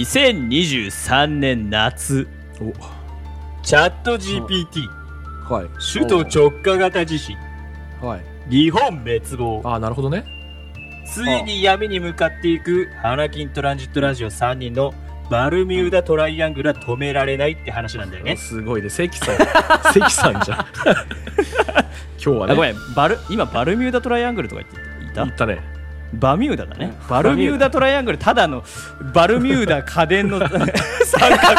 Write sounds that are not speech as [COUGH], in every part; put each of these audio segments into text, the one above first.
2023年夏。チャット GPT はい。首都直下型地震。はい。日本滅亡。ああなるほどね。ついに闇に向かっていく花金トランジットラジオ3人のバルミューダトライアングルは止められないって話なんだよね。すごいね。関さん。[LAUGHS] 関さんじゃん。[LAUGHS] 今日はね。あごめん。バル今バルミューダトライアングルとか言っていた？言ったねバミューダだね。バルミューダトライアングルただのバルミューダ家電の三角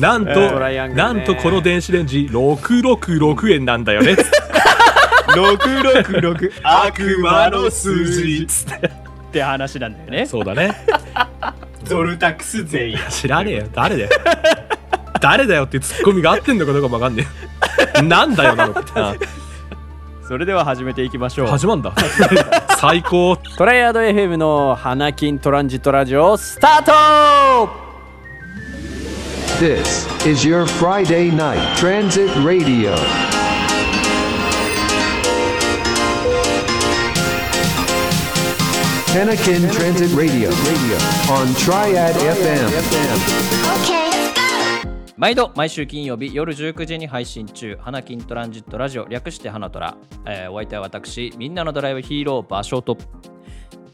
なんと、えー。トライアングルね。なんとこの電子レンジ666円なんだよね。[LAUGHS] 666悪魔の数字。つってって話なんだよね。そうだね。ゾルタクス勢や知らねえよ。誰だよ。誰だよっていうツッコミが合ってんのかどうかもわかんねえ。なんだよなのってあそれでは始めていきましょう始まんだ最高トライアード FM の花金トランジットラジオスタート This is your Friday night transit radio. Panakin Transit Radio, radio on Triad FM. 毎度毎週金曜日夜19時に配信中花金トランジットラジオ略して花トラ、えー、お相手は私みんなのドライブヒーロー場所と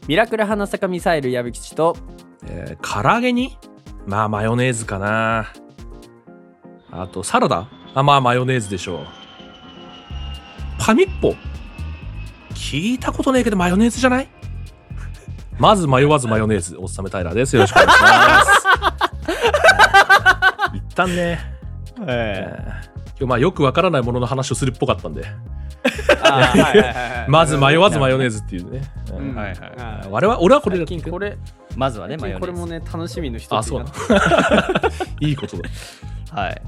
ミラクル花坂ミサイル矢吹吉とえー、唐揚げにまあマヨネーズかな。あとサラダ？あまあマヨネーズでしょう。パミッポ？聞いたことねえけどマヨネーズじゃない？[LAUGHS] まず迷わずマヨネーズおっさめタイラです。よろしくお願いします。旦ね、えー今日まあよくわからないものの話をするっぽかったんで。[LAUGHS] まず迷わずマヨネーズっていうね、うん。はいはい俺はこれだ最近これまずはねマヨネーズ。これもね楽しみの一つあそうにな [LAUGHS] いいことだ。はい。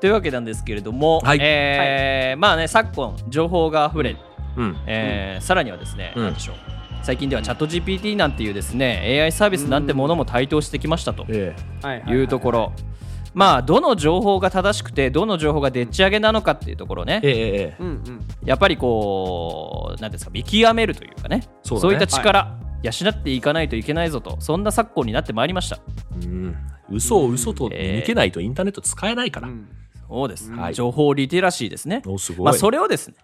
というわけなんですけれども、はい。えーまあね昨今情報が溢れ、うん。えーさらにはですね、うん。なんでしょう。最近ではチャット GPT なんていうですね AI サービスなんてものも台頭してきましたとえはいはいいうところまあどの情報が正しくてどの情報がでっち上げなのかっていうところね。ええええ。えうんうんやっぱりこう何ですか見極めるというかね。そうだね。いった力、養っていかないといけないぞとそんな昨今になってまいりました。うん。嘘を嘘と見抜けないとインターネット使えないから。うんそうです、はい。情報リテラシーですね。おすごい。まあそれをですね、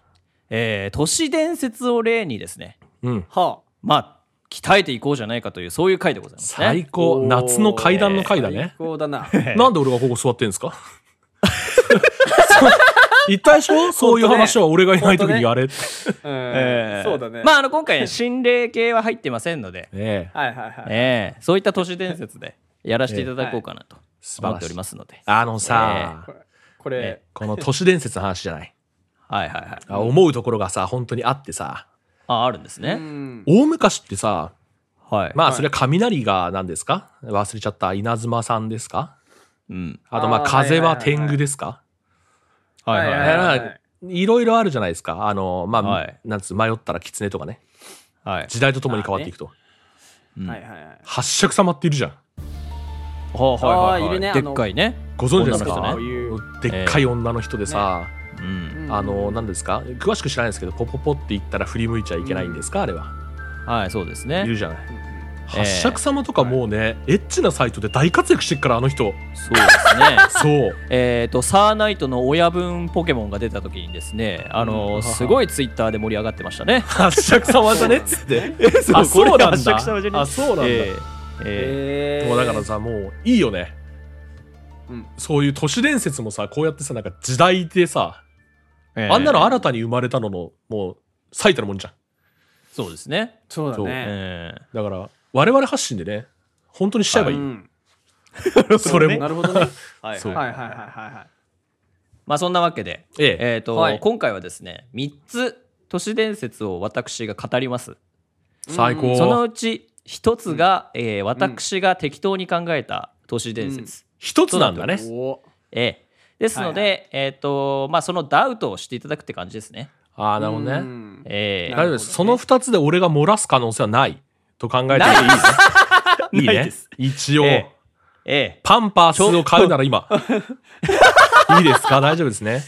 えー都市伝説を例にですね。うん。はまあ鍛えていこうじゃないかというそういう回でございますね。あ最高。夏の階段の階だ最ね。高だな。[LAUGHS] なんで俺がここ座ってんですか？言ったでしょそういう話は俺がいない時にやれ。って。えーそうだね。まああの今回ね心霊系は入ってませんので、ねえ。はいはいはいえーそういった都市伝説でやらせていただこうかなと思っておりますので、あのさ、これこれこの都市伝説の話じゃない？はいはいはい。あ思うところがさ、本当にあってさ、ああるんですうね、ん。大昔ってさ、はい。まあそれは雷が何ですか？忘れちゃった。稲妻さんですか？うん。あとまあ風は天狗ですか？はいはい。はいはいろいろあるじゃないですか。あの、まあ、はい。なんつう、迷ったら狐とかね。はい。時代とともに変わっていくと。うん。はいはいはい。八尺様っているじゃん。はいはいはい。あーいるねでっかいね。ご存知ですか？でっかい女の人でさ、うんあの、何ですか？詳しく知らないですけど、ポポポって言ったら振り向いちゃいけないんですか、あれは。はいそうですねいるじゃない。うん八尺様とかもうね、エッチなサイトで大活躍してっから、あの人。そうですね [LAUGHS] そう。えっとサーナイトの親分ポケモンが出た時にですねあのすごいツイッターで盛り上がってましたね八尺様じゃねっつって。[LAUGHS] そう [LAUGHS] あ、そうなんだ。ねあ、そうなんだ。えーええもうだからさ、もういいよね。うんそういう都市伝説もさ、こうやってさ、なんか時代でさ、ーえーあんなの新たに生まれたのの、もう、最たるもんじゃん。そうですね。そうだね。えだから、我々発信でね、本当にしちゃえばいい。うん。[LAUGHS] それも。なるほどね。ーはいはいはいはいはいはい。まあそんなわけでええ。えーとはい。今回はですね3つ都市伝説を私が語ります。最高。そのうち1つが、えー私が適当に考えた都市伝説、一つなんだね。おええですので、はいえっ、とまあそのダウトをしていただくって感じですねああ、なるほどね。ねええなるほどね大丈夫です。その二つで俺が漏らす可能性はないと考えていいね。いいね [LAUGHS] ないです。一応、えええパンパースを買うなら今。[LAUGHS] いいですか？大丈夫ですね。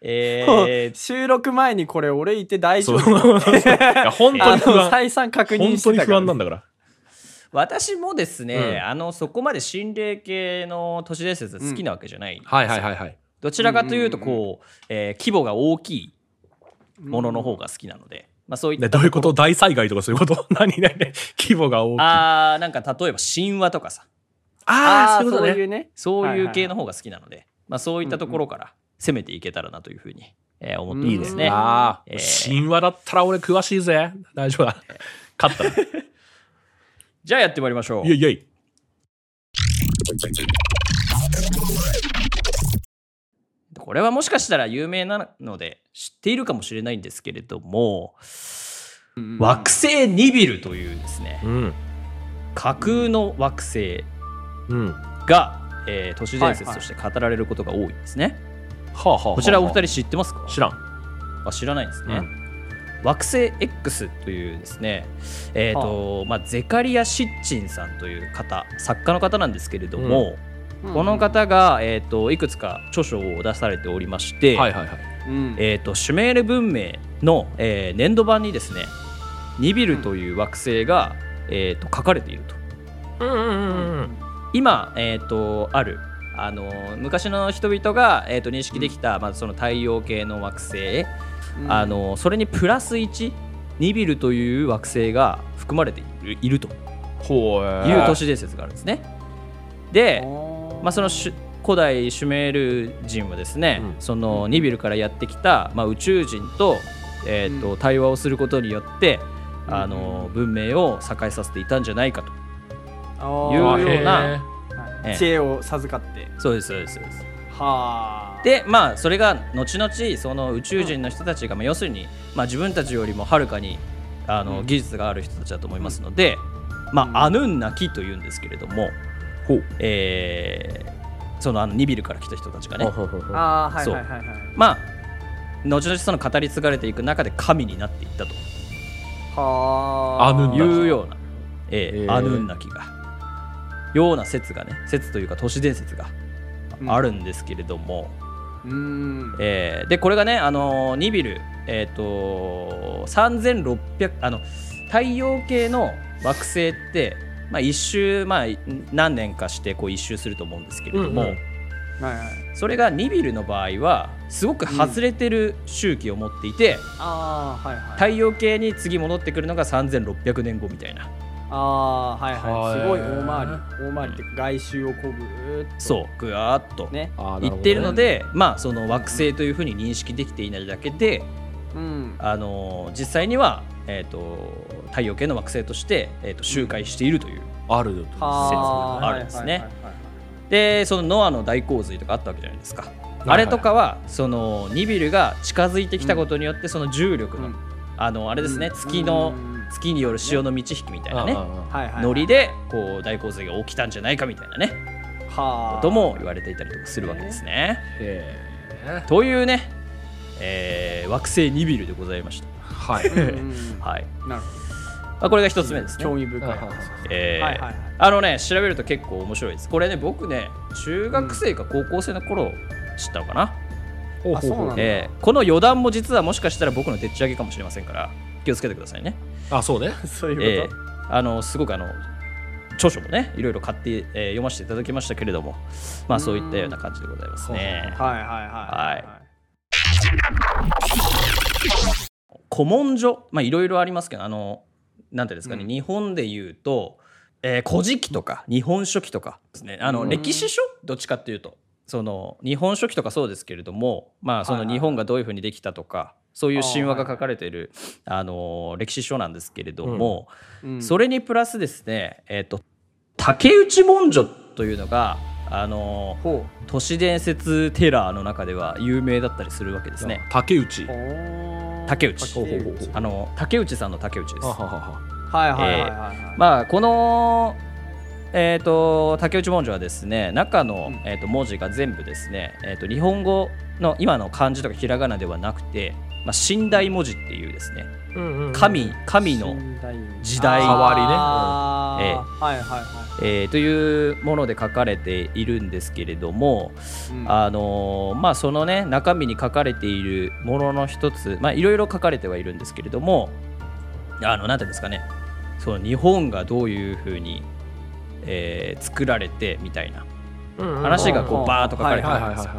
ええ収録前にこれ俺いて大丈。夫 [LAUGHS] いや本当あのに不安。再三確認本当にしてたから不安なんだから。私もですね、うんあのそこまで心霊系の都市伝説好きなわけじゃないはいはいはいはい。どちらかというとこう、えー規模が大きいものの方が好きなので、まあ、そういっね、たどういうこと？大災害とかそういうこと？[LAUGHS] 何何何規模が大きい。ああーなんか例えば神話とかさあー、そういうことね。そういうね。そういう系の方が好きなので、まあ、そういったところから攻めていけたらなというふうに、えー思っていいいますね。ああ、えー神話だったら俺詳しいぜ。大丈夫だ。勝ったら。[LAUGHS] じゃあやってまいりましょうイェ。イイェイ。これはもしかしたら有名なので知っているかもしれないんですけれども、惑星ニビルというですねうん。架空の惑星うん。が、えー都市伝説として語られることが多いんですね。はあ、はあはあ、こちらお二人知ってますか？知らん。あ知らないんですね。うん惑星 X というですね、えーとまあ、ゼカリア・シッチンさんという方作家の方なんですけれども、この方が、えー、といくつか著書を出されておりまして、はいはいはい。うん、えー、とシュメール文明の、えー年度版にですねニビルという惑星が、えー、と書かれていると。うんうんうんうん。今、えー、とあるあのー昔の人々が、えー、と認識できた、まあ、その太陽系の惑星、うん。あのーそれにプラス1ニビルという惑星が含まれていると。いう都市伝説があるんですね。で、まあ、その古代シュメール人はですね、うん。そのニビルからやってきた、まあ、宇宙人と,、えーとうん。対話をすることによって、うん。あの文明を栄えさせていたんじゃないかと。あいうよーうなはいええ。知恵を授かって。そうですそうですそうです。はあでまあそれが後々その宇宙人の人たちが、まあ、要するに、まあ、自分たちよりもはるかにあの、うん。技術がある人たちだと思いますので、まあ、うん。アヌンナキというんですけれども、ほう。えーそのあのニビルから来た人たちがね、あーははいはいはい。まあ後々その語り継がれていく中で神になっていったと。はあ。いうような、ええへーアヌンナキが。ような説がね説というか都市伝説があるんですけれども、うんえーでこれがね、あのーニビル、えー、と3600あの太陽系の惑星って、まあ、一周、まあ、何年かしてこう一周すると思うんですけれども、うんうん。はいはい。それがニビルの場合はすごく外れてる周期を持っていて、ああはいはい。太陽系に次戻ってくるのが3600年後みたいなああーはいはい。すごい大回り。大回りって外周をこうぐーっと。そうぐわーっと。ね。あー言っているの、で、まあその惑星というふうに認識できていないだけで、うん。あのー実際には、えー、と太陽系の惑星として、えー、と周回しているという、あるよ。はあるんですね。でそのノアの大洪水とかあったわけじゃないですか、はい。あれとかはそのニビルが近づいてきたことによってその重力の、うん。あのあれですね、うん。月のうん月による潮の満ち引きみたいなね、ノリでこう大洪水が起きたんじゃないかみたいなね。はあ。ことも言われていたりとかするわけですね。というね、えー惑星ニビルでございました。はい。はい。なるほまあ、これが一つ目ですね。興味深い。話えあのね調べると結構面白いです。これね僕ね中学生か高校生の頃知ったのかな、ほうほうほう。あそうなんだ。えーこの余談も実はもしかしたら僕のでっち上げかもしれませんから気をつけてくださいね、あ、そうね。[LAUGHS] そういうえこーあのすごくあの著書もねいろいろ買って、えー読ませていただきましたけれどもまあそういったような感じでございますね。とはいはいはいはい。古文書まあいろいろありますけどあのなんていうんですかね、うん。日本で言うと「えー古事記」とか「日本書紀」とかですね。あの、うん。歴史書？どっちかっていうと。その日本書紀とかそうですけれどもまあそはいはいの日本がどういうふうにできたとか、そういう神話が書かれているあ、の歴史書なんですけれども、うん。それにプラスですねえっ、と竹内文書というのがあのほ都市伝説テラーの中では有名だったりするわけですね。竹内。竹内。竹内あの竹内さんの竹内です。はいはいはいはいはい。まあこのえー、と竹内文書はですね中の、うん。えー、と文字が全部ですね、えー、と日本語の今の漢字とかひらがなではなくて、まあ、寝台文字っていうですね神神の、時代。変わりね。ええ。はいはいはえーというもので書かれているんですけれども、いうん。あのーまあそのね中身に書かれているものの一つまあいろいろ書かれてはいるんですけれどもあのなんていうんですかね。その日本がどういうふうに、えー作られてみたいな。話がこうバーッと書かれてはいはいあるんですよ。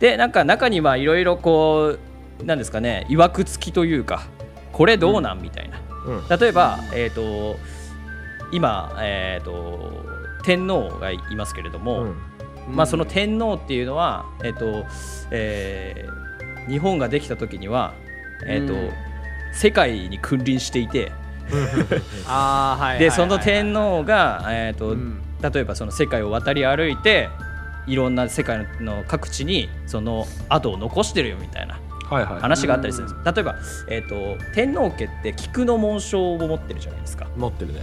でなんか中にはいろいろこうなんですかねいわくつきというかこれどうなんみたいな。うん。例えば、えー、と今、えー、と天皇がいますけれども、うん。まあ、その天皇っていうのは、えーとえー日本ができた時には、えーとうん。世界に君臨していて。[LAUGHS] でその天皇が、えーとうん。例えばその世界を渡り歩いていろんな世界の各地にその跡を残してるよみたいなはいはい。話があったりするんです。例えば、えー、と天皇家って菊の紋章を持ってるじゃないですか、持ってるね。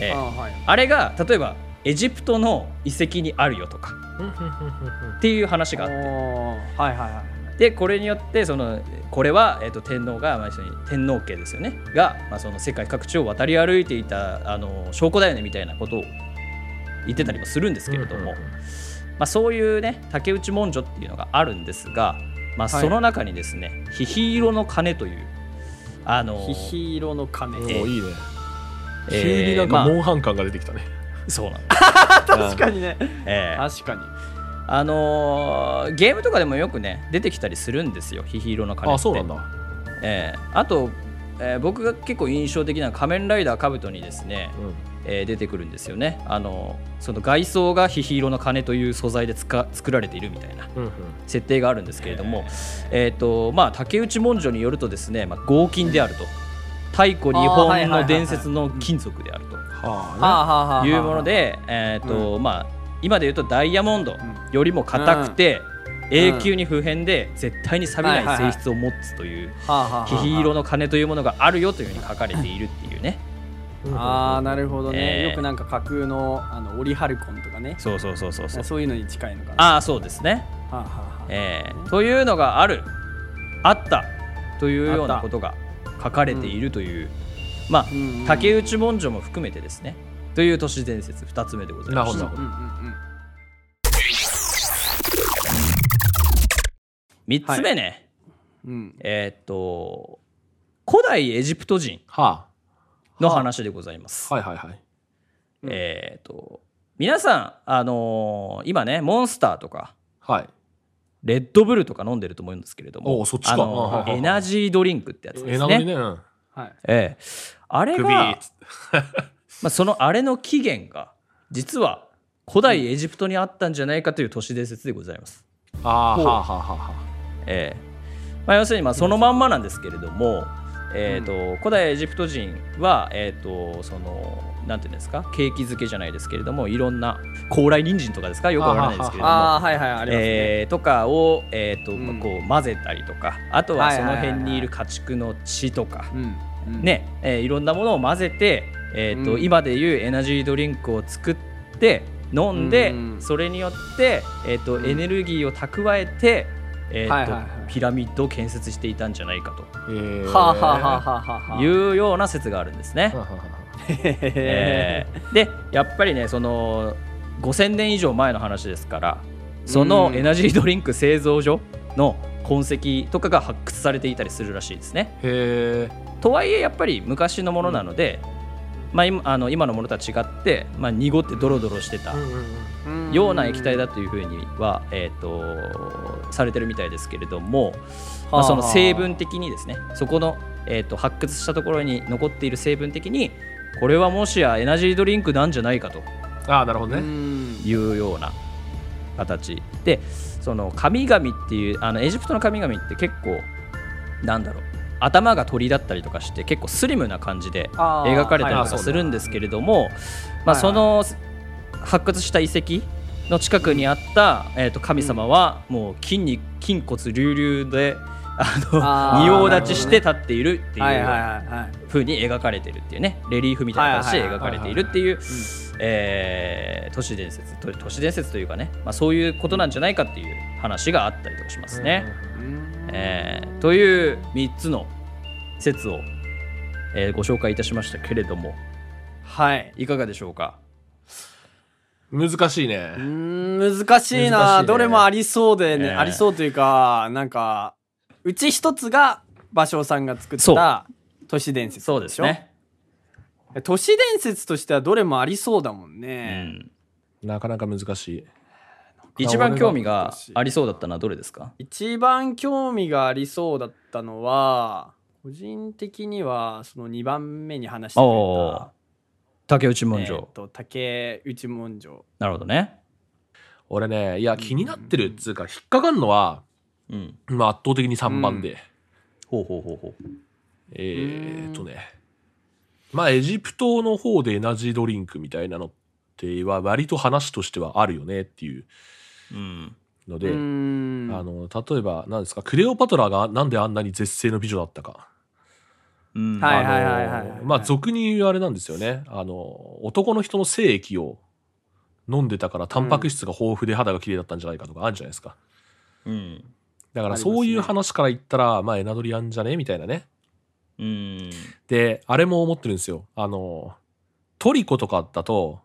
えーあーはい。あれが例えばエジプトの遺跡にあるよとか。[LAUGHS] っていう話があって。はいはいはいでこれによってそのこれは、えー、と天皇が、まあ、天皇家ですよね。が、まあ、その世界各地を渡り歩いていたあの証拠だよねみたいなことを言ってたりもするんですけれども、まあ、そういうね竹内文書っていうのがあるんですが、まあ、はい。その中にですね「ひひ色の鐘」というあのひひ色の鐘。おーいいね。えー急になんかまあモンハン感が出てきたね。そうなん [LAUGHS] 確かにね。えー確かに。あのーゲームとかでもよくね出てきたりするんですよひひ色の鐘って。あそうなんだ。えーあと、えー僕が結構印象的な仮面ライダーカブトにですね、えー出てくるんですよね。あのその外装がヒヒ色の鐘という素材でつか作られているみたいな設定があるんですけれども、えーとまあ、竹内文書によるとですね、まあ、合金であると。太古日本の伝説の金属であると。ははあはあはあいうもので、えーとまあ、今で言うとダイヤモンドよりも硬くて、永久に不変で絶対に錆びない性質を持つというヒヒ色の鐘というものがあるよというふうに書かれているっていうねああなるほどね、えー。よくなんか架空のあのオリハルコンとかね。そうそうそうそうそう。そういうのに近いのかな。ああそうですね、はあはあはあ。えー。というのがある。あったというようなことが書かれているという、まあ、うんうん。竹内文書も含めてですね。という都市伝説2つ目でございましたなるほど。うんうんうん3つ目ね、うん。えーっと古代エジプト人。はの話でございます、あはいはいはい。えーっと皆さんあのー今ねモンスターとかはい。レッドブルとか飲んでると思うんですけれどもおそっちか。あのあははエナジードリンクってやつですね。ね。うん。はい。ええ。あれ首。が、[LAUGHS] まあ、そのあれの起源が実は古代エジプトにあったんじゃないかという都市伝説でございます。あーほう。はあはあはあはええ。まあ、要するにまあそのまんまなんですけれども、えーと古代エジプト人は、えー、とそのなんていうんですか？景気づけじゃないですけれどもいろんな高麗人参とかですか？よくわからないですけれども。ああはいはいありますね、えーとかを、えーとうん。こう混ぜたりとか。あとはその辺にいる家畜の血とか、うんうん。ね。えーいろんなものを混ぜて、えーとうん。今でいうエナジードリンクを作って飲んで、うんそれによって、えーとうんエネルギーを蓄えて、えーとはいはい。はいピラミッドを建設していたんじゃないかと。いうような説があるんですね。はあはあはえー。でやっぱりねその5000年以上前の話ですからそのうんエナジードリンク製造所の痕跡とかが発掘されていたりするらしいですね。とはいえやっぱり昔のものなので、まあ、今あの今のものとは違って、まあ、濁ってドロドロしてたような液体だというふうには、えー、とされてるみたいですけれども、まあ、その成分的にですねそこの、えー、と発掘したところに残っている成分的にこれはもしやエナジードリンクなんじゃないかとああなるほどうね。んいうような形。でその神々っていうあのエジプトの神々って結構なんだろう頭が鳥だったりとかして結構スリムな感じで描かれたりとかはいするんですけれども、まあ、はいその発掘した遺跡の近くにあった、えー、と神様はもう筋に筋骨隆々であの仁王立ちして立っているっていうはいはいはいはい風に描かれているっていうねレリーフみたいな形で描かれているっていうえー都市伝説と都市伝説というかね、まあ、そういうことなんじゃないかっていう話があったりとかしますね。うん。えーという3つの説を、えーご紹介いたしましたけれども。はい。いかがでしょうか？難しいうね難しいな。ね。どれもありそうでね、ええ。ありそうというかなんかうち一つが芭蕉さんが作った都市伝説そうですね。都市伝説としてはどれもありそうだもんうね、ん、なかなか難しい。一番興味がありそうだったのはどれですか？一番興味がありそうだったのは個人的にはその2番目に話してた竹内文え書、ーと竹内文書なるほどね。俺ね、いや、気になってるっつうか、引っかかんのは、うん。まあ、圧倒的に3番で、ほうほうほうほう。えーっとね、まあ、エジプトの方でエナジードリンクみたいなのっては、割と話としてはあるよねっていう。うん。ので、うーん。あの、例えば、何ですか、クレオパトラがなんであんなに絶世の美女だったか。うんはいはいあのはいはいはいまあ、俗に言うあれなんですよね。あの、男の人の精液を飲んでたから、タンパク質が豊富で肌が綺麗だったんじゃないかとかあるじゃないですか。うんだから、そういう話から言ったら、まあ、エナドリあんじゃねみたいなね。うんで、あれも思ってるんですよ。あの、トリコとかだと、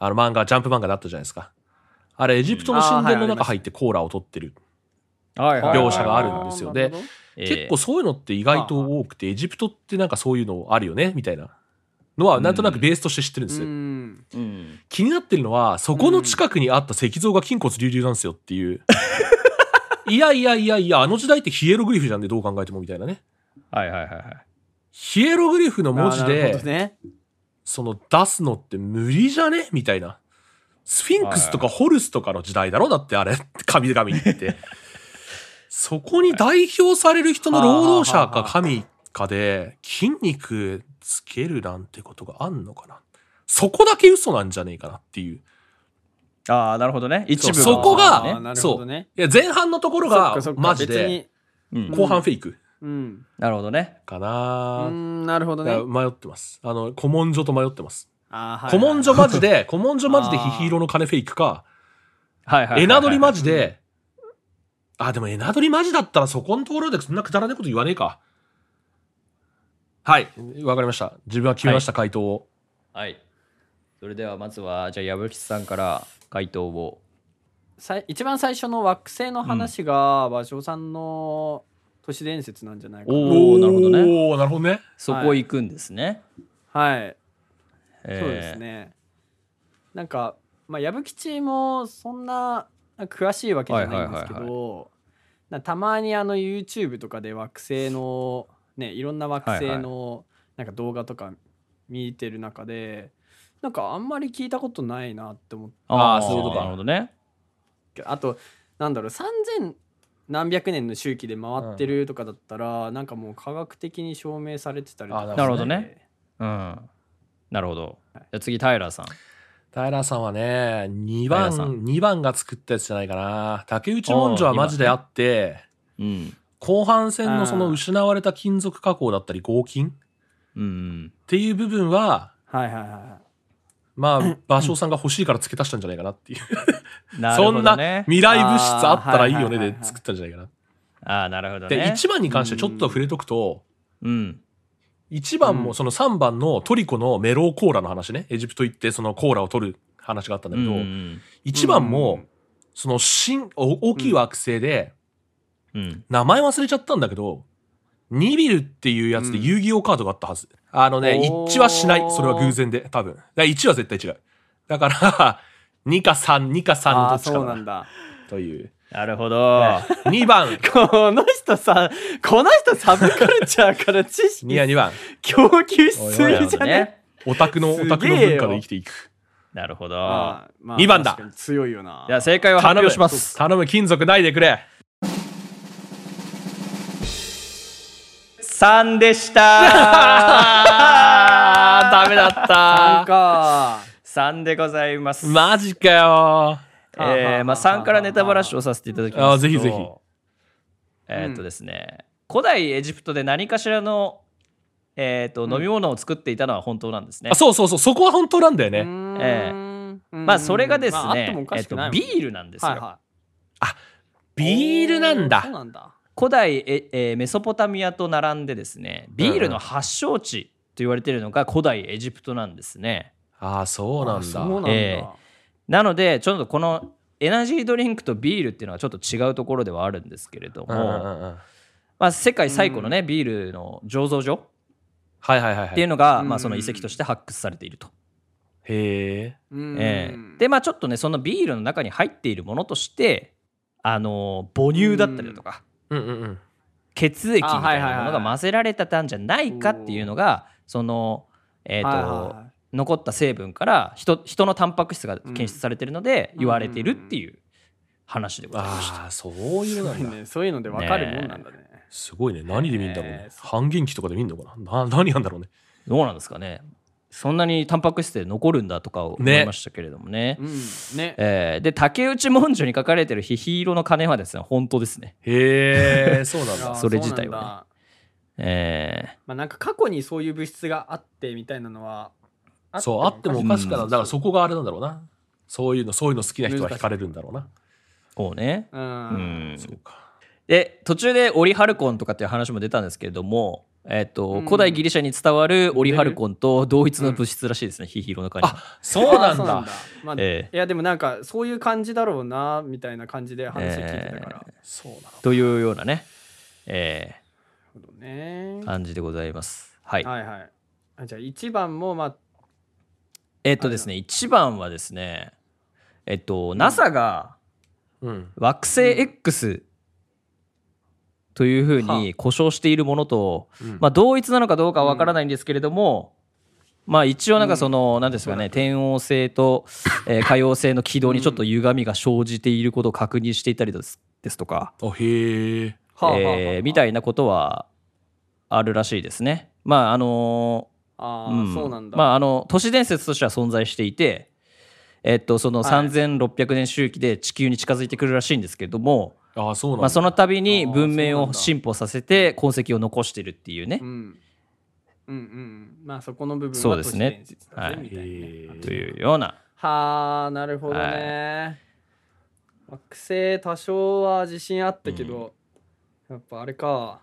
あの漫画、ジャンプ漫画だったじゃないですか。あれ、エジプトの神殿の中入ってコーラを取ってる。はいはい描写があるんですよで結構そういうのって意外と多くて、エジプトってなんかそういうのあるよねみたいなのは、なんとなくベースとして知ってるんですうよ。んうん気になってるのは、そこの近くにあった石像が筋骨隆々なんですよっていう。[LAUGHS] いやいやいやいや、あの時代ってヒエログリフじゃんでどう考えてもみたいなね。はいはいはいはいヒエログリフの文字で、どねその出すのって無理じゃねみたいな。スフィンクスとかホルスとかの時代だろだってあれ、神々って。[LAUGHS] そこに代表される人の労働者か神かで筋肉つけるなんてことがあんのかな？そこだけ嘘なんじゃねえかなっていう。ああなるほどね。一部そうそこがあーなるほどね。いや、前半のところがマジで、後半フェイクうん。なるほどね。かうな、んなるほどね。迷ってます。あの、古文書と迷ってます。あーはい古文書マジで、古文書マジでヒヒーローの金フェイクか、はいはいはいはい。エナドリマジで、あ、でもエナドリマジだったらそこのところでそんなくだらないこと言わねえか。はい、わかりました。自分は決めました、回答を。はい。それではまずはじゃあ矢吹さんから回答を。さい一番最初の惑星の話が芭蕉さんの都市伝説なんじゃないかな。おーなるほどね。おーなるほどね。そこ行くんですね、はい。えー。そうですね。なんかまあ矢吹吉もそんな詳しいわけじゃないんですけはいはいどなたまにあの YouTube とかで惑星のねいろんな惑星のなんか動画とか見てる中でなんかあんまり聞いたことないなって思って。あーそういうことか。なるほどね。あとなんだろう3000何百年の周期で回ってるとかだったら、なんかもう科学的に証明されてたりとかあなるほどね。うん。なるほど。じゃあ次タイラーさんタイラーさんはね、2番、平さん。2番が作ったやつじゃないかな。竹内文書はマジであって、うん。後半戦のその失われた金属加工だったり合金っうん。ていう部分は、はいはいはいはい。まあ、芭蕉さんが欲しいから付け足したんじゃないかなっていう。[LAUGHS] なるほそんな未来物質あったらいいよねで作ったんじゃないかな。ああなるほどで、ね1番に関してちょっと触れとくと、うん1番うんもその3番のトリコのメローコーラの話ね、エジプト行ってそのコーラを取る話があったんだけど、うん1番もうん、その新、お大きい惑星で、うん名前忘れちゃったんだけど、ニビルっていうやつでうん遊戯王カードがあったはず。あのね、一致はしない。それは偶然で、多分。だから1は絶対違う。だから、2か3、2か3のああどっちかな。そうなんだという。なるほど。2番。[LAUGHS] この人さこの人サブカルチャーから知識2や2番。供給しすぎじゃね？ね。オタクの、オタクの文化で生きていく。なるほど。まあ二番だ。強いよな。じゃあ正解を発表します。頼む、金属ないでくれ。3でした。[LAUGHS] ダメだった。か。3でございます。マジかよ。えーまあ、3からネタバラシをさせていただきますとあぜひぜひ。えーっとですね、古代エジプトで何かしらの、えーっと飲み物を作っていたのは本当なんですね。あ、。そうそうそう、そこは本当なんだよね。えまあそれがですね、えーっとビールなんですよ。はいはビールなんだ。そう。なんだ。古代え、えーメソポタミアと並んでですねビールの発祥地と言われているのが古代エジプトなんですね。ああ、そうなんだ。あそうなんだ、えなのでちょっとこのエナジードリンクとビールっていうのはちょっと違うところではあるんですけれども、まあ、世界最古のね、ビールの醸造所はいはいはいはい。っていうのが、うんまあ、その遺跡として発掘されていると。へえ。でまあちょっとねそのビールの中に入っているものとしてあの母乳だったりだとか、うんうんうん。血液みたいあはいはいはいなものが混ぜられてたんじゃないかっていうのがそのえっ、と、残った成分から人人のタンパク質が検出されてるので言われているっていう話でございました。ああ、そういうのなんだ。ねそういうので分かるもんなんだねすごいね。何で見んだろうねえ。ー半減期とかで見んのかな？な何なんだろうね。どうなんですかねそんなにタンパク質で残るんだとか思いましたけれどもね。うんねえーで竹内文書に書かれてるヒヒ色の鐘はですね本当ですね。へえ、そうなんだ。それ自体はねえまあなんか過去にそういう物質があってみたいなのはそう、あってもおかしくない。だからそこがあれなんだろうな。そういうの、そういうの好きな人は惹かれるんだろうな。ー、こうね。ううんんそうか。で途中でオリハルコンとかっていう話も出たんですけれども、えっとうん古代ギリシャに伝わるオリハルコンと同一の物質らしいですね、ヒヒロの鐘は。あ、そうなんあそうだ。まあええいやでもなんかそういう感じだろうなみたいな感じで話を聞いてたから、そうなの。というようなね、えなるほどねー感じでございます。はい。はいはいあじゃあ1番もまあえっとですね、1番はですね、えっと、NASA がうん。惑星 X というふうに故障しているものと、うん。まあ、同一なのかどうかはわからないんですけれども、まあ一応なんかその、なんですかね、天王星と、えー海王星の軌道にちょっと歪みが生じていることを確認していたりですですとか、え。みたいなことはあるらしいですね。まああのああ、うん。そうなんだ。まああの都市伝説としては存在していて、えっとそのはい。3600年周期で地球に近づいてくるらしいんですけれども、あ、そうなんだ。まあ、その度に文明を進歩させて痕跡を残してるっていうね。う、ん。うんうんまあそこの部分はそうですね。都市伝説だぜはい。というような。はあなるほどね、惑星多少は自信あったけど、やっぱあれか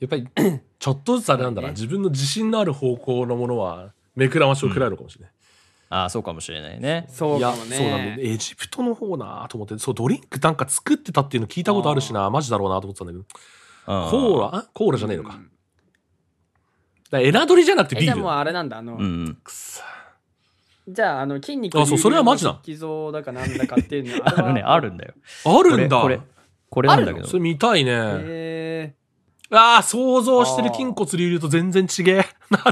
やっぱり、[COUGHS] ちょっとずつあれなんだな。ね。自分の自信のある方向のものは、めくらましを食らえるかもしれない。ああそうかもしれないね。そうかもね。そうなんだエジプトの方なと思ってそうドリンクなんか作ってたっていうの聞いたことあるしな。マジだろうなと思ってたんだけど。コーラ？あ？コーラじゃねえのか,、うん。だエナドリじゃなくてビール。えじゃあもうあれなんだあの、うん。うんくそ。じゃああの筋肉あそうそれはマジだ寄贈だかなんだかっていうのは。[LAUGHS] あのねあるんだよ。あるんだ。これこれなんだけど。それ見たいね、へああ想像してる筋骨隆々と全然違え。[LAUGHS] な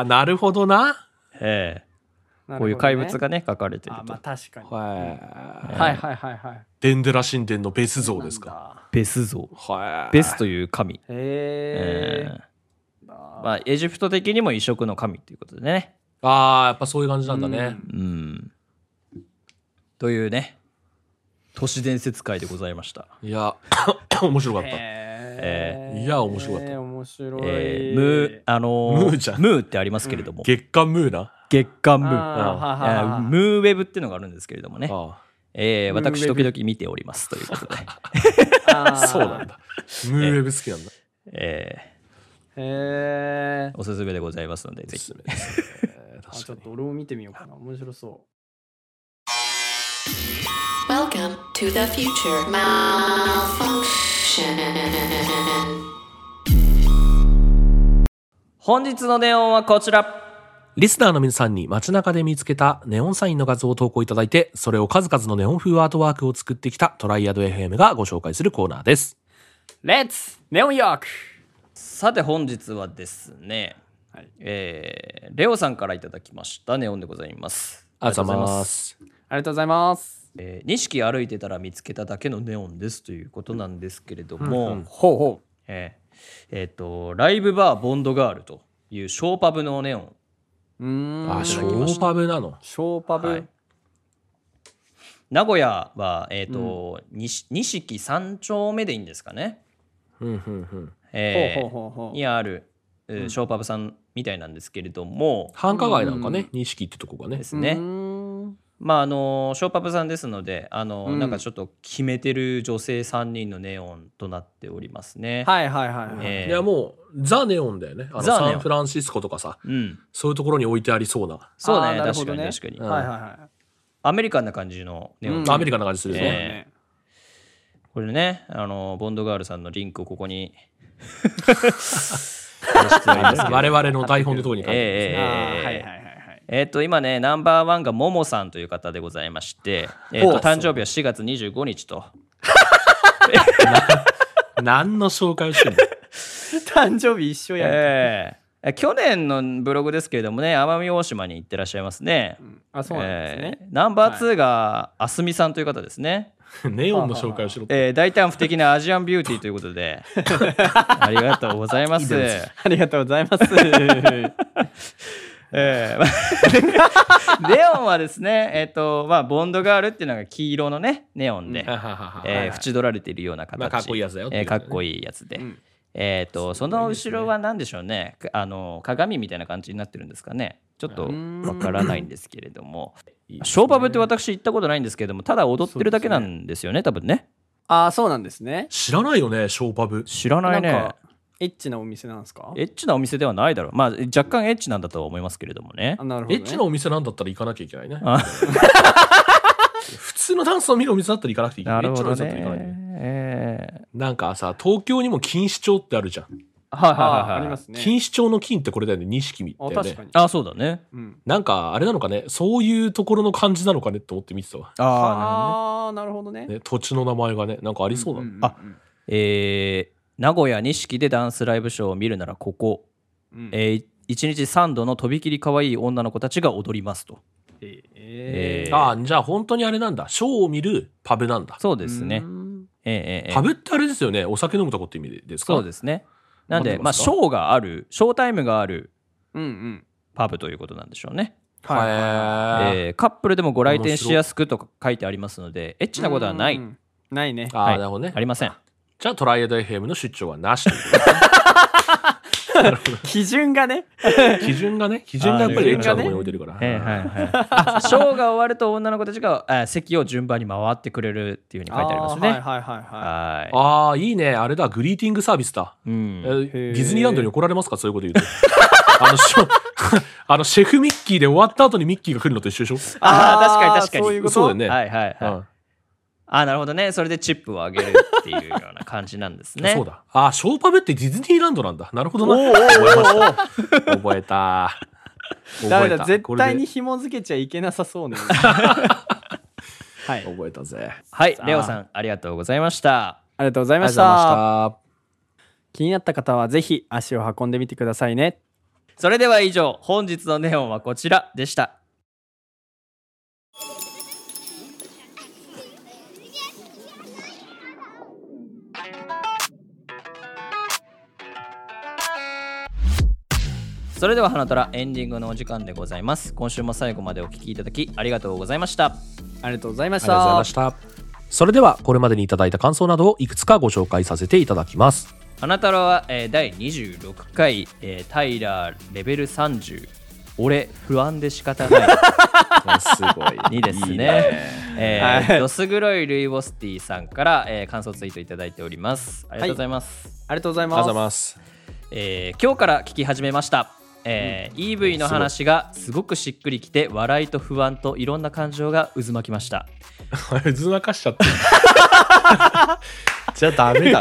るなるほどな。ええ。なるほどね。こういう怪物がね書かれてると。あまあ確かに、ははいはいはいはい。デンデラ神殿のベス像ですか。かベス像。はい。ベスという神。へええ。えまあエジプト的にも異色の神ということでね。ああやっぱそういう感じなんだね、うん。というね都市伝説会でございました。いや面白かった。へえいや面白かった。えー面白い、えームーあのームーじゃん。ムーってありますけれども。月刊ムーな？月刊ムー。あーはははえームーウェブっていうのがあるんですけれどもね、あえー。ムーウェブ私時々見ておりますということで、ああ [LAUGHS] そうなんだ。ムーウェブ好きなんだ。えへえー。おすすめでございますのでぜひ。おすすめです。ねあちょっと俺も見てみようかな。面白そ Welcome to the future. Malfunction. 本日のネオンはこちらリスナーの皆さんに街中で見つけたネオンサインの画像を投稿いただいて、それを数々のネオン風アートワークを作ってきたトライアド FM がご紹介するコーナーです。うレッツネオンヨークさて本日はですね、はいえーレオさんからいただきましたネオンでございますありがとうございます。ありがとうございますえー、錦歩いてたら見つけただけのネオンですということなんですけれども、ほうほえーえーとライブバーボンドガールというショーパブのネオン、あ、ショーパブなの？ショーパブ、はい。名古屋は、えーと西錦三丁目でいいんですかね、にある、えーショーパブさんみたいなんですけれども。繁華街なんかね、錦ってとこがね。で。すね、うーんまああのショーパブさんですのであの、うん。なんかちょっと決めてる女性3人のネオンとなっておりますね。はいはいはいはい、えーいや、もう、ザ・ネオンだよね。あの、ザネオン。サンフランシスコとかさ、うん、そういうところに置いてありそうな。そうねあーなるほ確かに確かに、うん。はいはいはい。アメリカンな感じのネオン、うんアメリカンな感じするよえね。これねあのボンドガールさんのリンクをここに [LAUGHS] 我々の台本のところに書いてええあーはいええはいはいはいえっ、と今ねナンバーワンがももさんという方でございまして、[LAUGHS] えー、ほうと誕生日は4月25日と。[LAUGHS] [LAUGHS] 何の紹介をしてんの？誕生日一緒やん、えー去年のブログですけれどもね奄美大島に行ってらっしゃいますね。あそうなんですね、えーナンバー2があすみさんという方ですね。ネオンの紹介をしろ。えー大胆不敵なアジアンビューティーということで。ありがとうございます。ありがとうございますえーま [LAUGHS] レオンはですね、えっ、と、まあ、ボンドガールっていうのが黄色のね、ネオンで、えー縁取られているような形。まあかっこいいやつだよっていうねえーかっこいいやつで。えっ、と、その後ろは何でしょうね。かあの、鏡みたいな感じになってるんですかね。ちょっとわからないんですけれども。ショーパブって私行ったことないんですけれども、ただ踊ってるだけなんですよね、多分ね。ああそうなんですね知らないよね、ショーパブ。知らないね。エッチなお店なんですか？エッチなお店ではないだろう。まあ、若干エッチなんだとは思いますけれどもねあ。なるほど、ね、エッチなお店なんだったら行かなきゃいけないね。あ普通のダンスを見るお店だったら行かなくていい。なるほどなお店だったら行かないねね。。えなんかさ、東京にも錦糸町ってあるじゃん。ーはいあはいはい、はい。あありますね錦糸町の金ってこれだよね、錦見だよねあ確か。にあ、そうだね。うんなんか、あれなのかね、そういうところの感じなのかねって思って見てたわ。あああなるほどねね、土地の名前がね、なんかありそうだね。んんあえー名古屋錦でダンスライブショーを見るならここ、うんえー、1日3度のとびきり可愛い女の子たちが踊りますと。ええーああ、じゃあ本当にあれなんだ。ショーを見るパブなんだ。そうですねう。んえーえーえーパブってあれですよね。お酒飲むとこって意味ですか？そうですね。なんで、まあ、ショーがある、ショータイムがあるうんうんパブということなんでしょうね。はいはいはい。えーカップルでもご来店しやすくと書いてありますので、エッチなことはない。うんないねああ、はいなるほどね。ありません。じゃあトライアド FM の出張はなしということで基準がね基準がね、基準がやっぱりエッチなところに置いてるから。えーはいはい [LAUGHS] あショーが終わると女の子たちが、えー席を順番に回ってくれるっていうふうに書いてありますね。はいはいはいははい。ああ、いいね。あれだ、グリーティングサービスだ。うんえディズニーランドに怒られますか？そういうこと言うと。[LAUGHS] あの、ショ [LAUGHS] あのシェフミッキーで終わった後にミッキーが来るのと一緒でしょ？あー確かに確かにそういうこと？そうだよね。はいはいはい。うんあなるほどね。それでチップをあげるっていうような感じなんですね。そうだ。あー、ショーパブってディズニーランドなんだ。なるほどな。覚えました。覚えた。[LAUGHS] 覚えただ絶対に紐付けちゃいけなさそうね [LAUGHS] はい覚えたぜ。はい。レオさん、ありがとうございました。ありがとうございありがとうましたございました。気になった方はぜひ足を運んでみてくださいねそれでは以上、本日のネオンはこちらでした。それでは花虎エンディングのお時間でございます。今週も最後までお聞きいただきありがとうございました。ありがとうございましありがとうございたました。それでは、これまでにいただいた感想などをいくつかご紹介させていただきます。花太郎は、えー第26回、えータイラーレベル30俺不安で仕方ないすごい。[LAUGHS] にですねいいねえーはいどす黒いルイボスティーさんから、えー感想ツイートいただいておりますありがとうございます、ありがとうございありがとうございまます。えー今日から聞き始めました、えー EV の話がすごくしっくりきて笑いと不安といろんな感情が渦巻きました。[LAUGHS] 渦巻かしちゃってる。[LAUGHS] じゃあダメだ。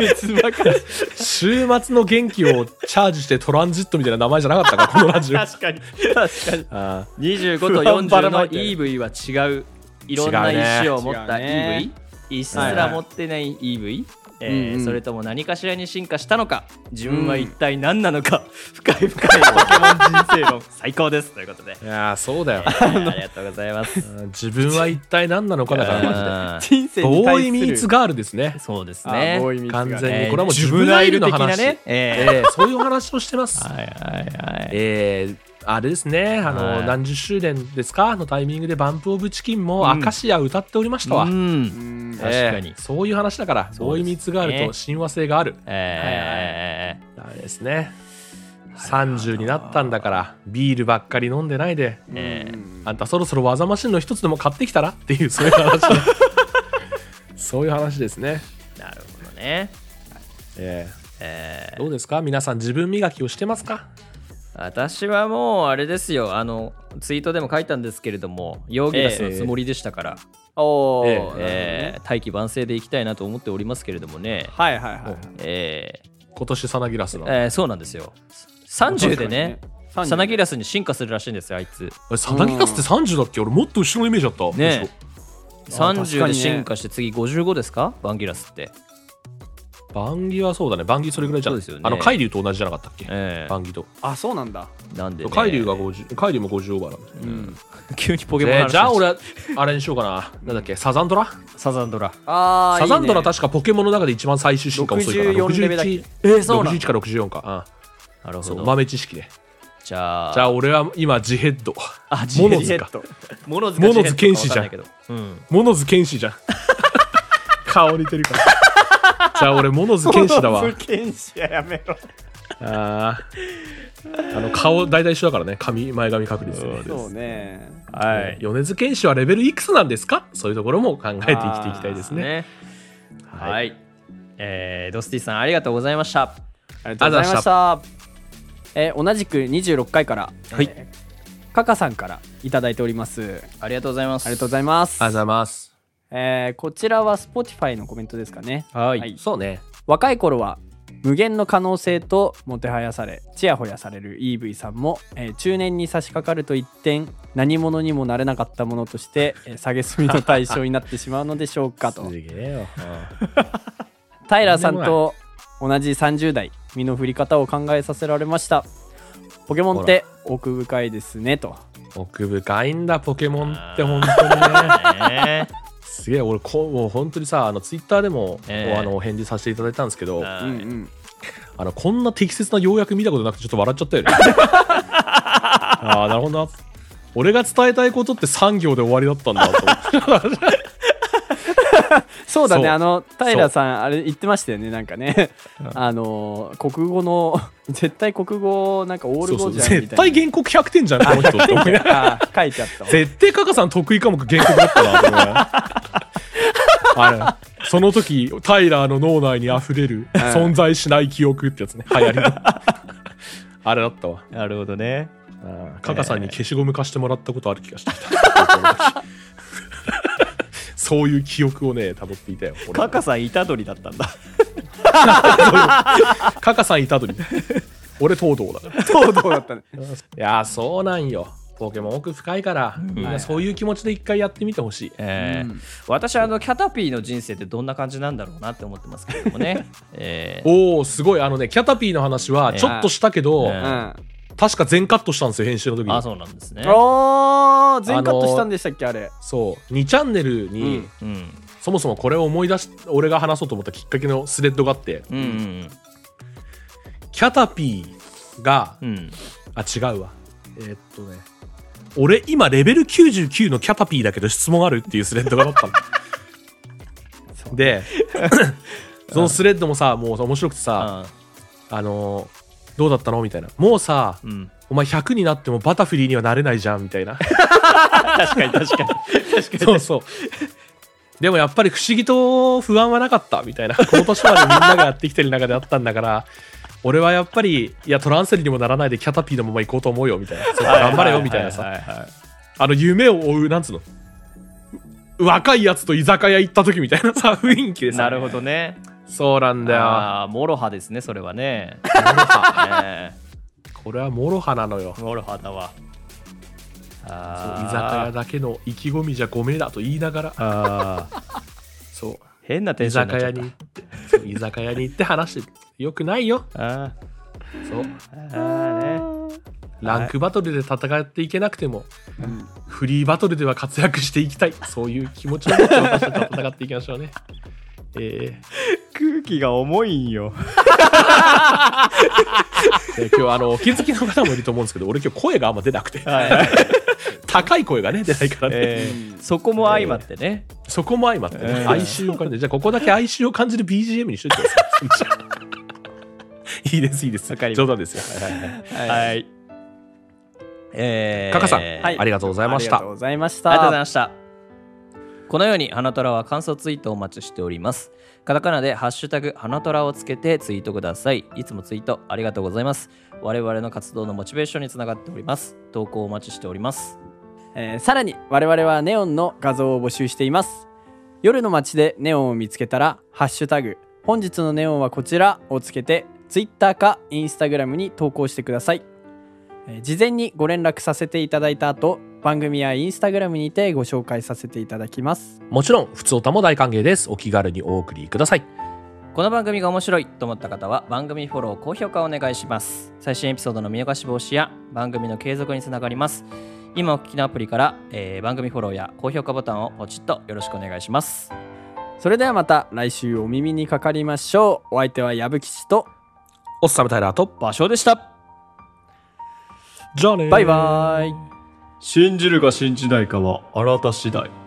週末の元気をチャージしてトランジットみたいな名前じゃなかったか、このラジオ。[LAUGHS] 確かに。確かに。あ25と不安ばら40の EV は違う。いろんな意思を持った違うね。EV 一すら持ってない EV、えーうんうん。それとも何かしらに進化したのか自分は一体何なのか、[LAUGHS] 深い深いポケモン人生論最高です。ということで、ーいやーそうだよ。え。ーありがとうございます。[LAUGHS] 自分は一体何なのかだからマジで。[LAUGHS] 人生にボー対する。イミーツガールですね。そうですあねボーイミーツが完ね全に。これはもうジジブナイルの話。ね、ええーそういうお話をしてます。ーはいはいはい。えーあれですね、あの、はい。何十周年ですか？のタイミングでバンプ・オブ・チキンもうん。アカシア歌っておりましたわ。うん。うん。確かに。えーそういう話だから、そうです。ねボーイ・ミーツ・ガールと親和性がある。えーあれですね。30になったんだから、ビールばっかり飲んでないで、えーうんあんたそろそろ技マシンの一つでも買ってきたらっていう、そういう話ね。[LAUGHS] そういう話ですね。なるほどね、ええ。ーーどうですか？皆さん自分磨きをしてますか？私はもうあれですよ。あのツイートでも書いたんですけれどもヨーギラスのつもりでしたから、おー。ええー大器晩成でいきたいなと思っておりますけれどもね、はいはいはい。えー今年サナギラスなの、えーそうなんですよ。30でねサナギラスに進化するらしいんですよあいつ。サナギラスって30だっけ？俺もっと後ろのイメージだった。ねあ確かに30ね。で進化して次55ですか？バンギラスってバンギはそうだね。バンギそれぐらいじゃんそうですよね。あの海竜と同じじゃなかったっけ、ええ。バンギと。あそうなんだ。なんで、ね、海竜が50海竜も50オーバーなんだようん。急にポケモンの話でじゃあ俺あれにしようかな。なんだっけ？サザンドラ？サザンドラ。あーサザンドラいいね確かポケモンの中で一番最終進化遅いから。64レベルだっけ？61えーそうなん61か64か、うん、そうなるほど。豆知識でじゃあ。じゃあ俺は今ジヘッド。あモノズか。ジヘッドモノズモノズ剣士じゃんモノズ剣士じゃん。[LAUGHS] 顔似てるからじゃあ俺モノズ剣士だわ。モノズ剣士ややめろ。あー。あの顔大体一緒だからね。髪前髪確率ねそうね。はい。米津玄師はレベルいくつなんですか？そういうところも考えて生きていきたいですね。ね。はい、えードスティさんありがとうございました。ありがとうございました。えー同じく26回からはい。えーカカさんからいただいております。ありがとうございます。ありがとうございます。ありがとうございますえーこちらは Spotify のコメントですかね。はい。そうね。若い頃は無限の可能性ともてはやされちやほやされる EV さんも、えー中年に差し掛かると一点何者にもなれなかったものとして、えー、下げすみの対象になってしまうのでしょうかと。[LAUGHS] すげえよ、[LAUGHS] 平さんと同じ30代身の振り方を考えさせられました。ポケモンって奥深いですねと。奥深いんだポケモンって本当にね。[LAUGHS] ねすげえ俺こうもう本当にさあのツイッターでも、ええ。あのお返事させていただいたんですけど、はい。うんうん。あのこんな適切な要約見たことなくてちょっと笑っちゃったよね。[LAUGHS] ああなるほどな。俺が伝えたいことって3行で終わりだったんだと思って [LAUGHS] [LAUGHS] そうだねあの平さんあれ言ってましたよねなんかね。あの国語の絶対国語なんかオール語じゃんみ絶たいな。対原告100点じゃんこの人って。書いてあったわ。絶対カカさん得意科目原告だったなあれ。その時タイラーの脳内に溢れる存在しない記憶ってやつね。流行りの。[LAUGHS] あれだったわ。なるほどね。カカさんに消しゴム貸してもらったことある気がしてきた [LAUGHS] そういう記憶をね辿っていたよ。俺カカさん虎杖だったんだ。[LAUGHS] カカさんいたとり俺東堂だから。東堂だったね。[LAUGHS] いやーそうなんよ。ポケモン奥深いから、みんなそういう気持ちで一回やってみてほしい、えー。私あのキャタピーの人生ってどんな感じなんだろうなって思ってますけれどもね、[LAUGHS] えー。おおすごい。あのねキャタピーの話はちょっとしたけど、えうん。ー確か全カットしたんですよ編集の時に。あそうなんですね。おー全カットしたんでしたっけあれ。そう。2チャンネルに、うん。うん。そもそもこれを思い出し俺が話そうと思ったきっかけのスレッドがあって。うんうんキャタピーがうん。うんあ違うわ。えーっとね。俺今レベル99のキャタピーだけど質問あるっていうスレッドがあったの。[LAUGHS] で [LAUGHS] そのスレッドもさもう面白くてさあのーどうだったの？みたいな。もうさうん。お前100になってもバタフリーにはなれないじゃんみたいな。確かに確かに。確かに。そうそう。でもやっぱり不思議と不安はなかったみたいな。この年までみんながやってきてる中であったんだから俺はやっぱりいやトランセルにもならないでキャタピーのまま行こうと思うよみたいな。頑張れよみたいなさ。あの夢を追うなんつうの？若いやつと居酒屋行った時みたいなさ雰囲気でさ。なるほどねそうなんだよ。ああモロハですねそれはね。モロハえこれはモロハなのよ。ーモロハだわ。そうあー居酒屋だけの意気込みじゃごめだと言いながら。あー。そう。変なテン居ションにな酒っちゃった。屋に行ってそう居酒屋に行って話してよくないよ。あそう。ーあーね。ランクバトルで戦っていけなくても、フリーバトルでは活躍していきたい。そういう気持ちを持って私たちは戦っていきましょうね。え空気が重いんよ。ー [LAUGHS] で今日あのお気づきの方もいると思うんですけど俺今日声があんま出なくて、[LAUGHS] 高い声がね出ないからね、えーそこも相まってね。そこも相まってね、えー哀愁を感じて。じゃあここだけ哀愁を感じる BGM にしといてください。[LAUGHS] いいですいいです。冗談ですよ、はいはいはい。はい。はい。えー。カカさんはい。ありがとうございました。ありがとうございました。ありがとうございました。このように花虎は感想ツイートをお待ちしております。カタカナでハッシュタグ花虎をつけてツイートください。いつもツイートありがとうございます。我々の活動のモチベーションにつながっております。投稿お待ちしております。えーさらに我々はネオンの画像を募集しています夜の街でネオンを見つけたら「ハッシュタグ本日のネオンはこちら」をつけて Twitter か Instagram に投稿してくださいえー事前にご連絡させていただいた後番組や Instagram にてご紹介させていただきます。もちろん、普通歌も大歓迎です。お気軽にお送りください。この番組が面白いと思った方は番組フォロー高評価をお願いします。最新エピソードの見逃し防止や番組の継続につながります。今お聞きのアプリから、えー番組フォローや高評価ボタンをポチッとよろしくお願いします。それではまた来週お耳にかかりましょう。お相手は矢吹吉とおっさむタイラーと、場所でした。じゃあねー。バイバイ信じるか信じないかはあなた次第。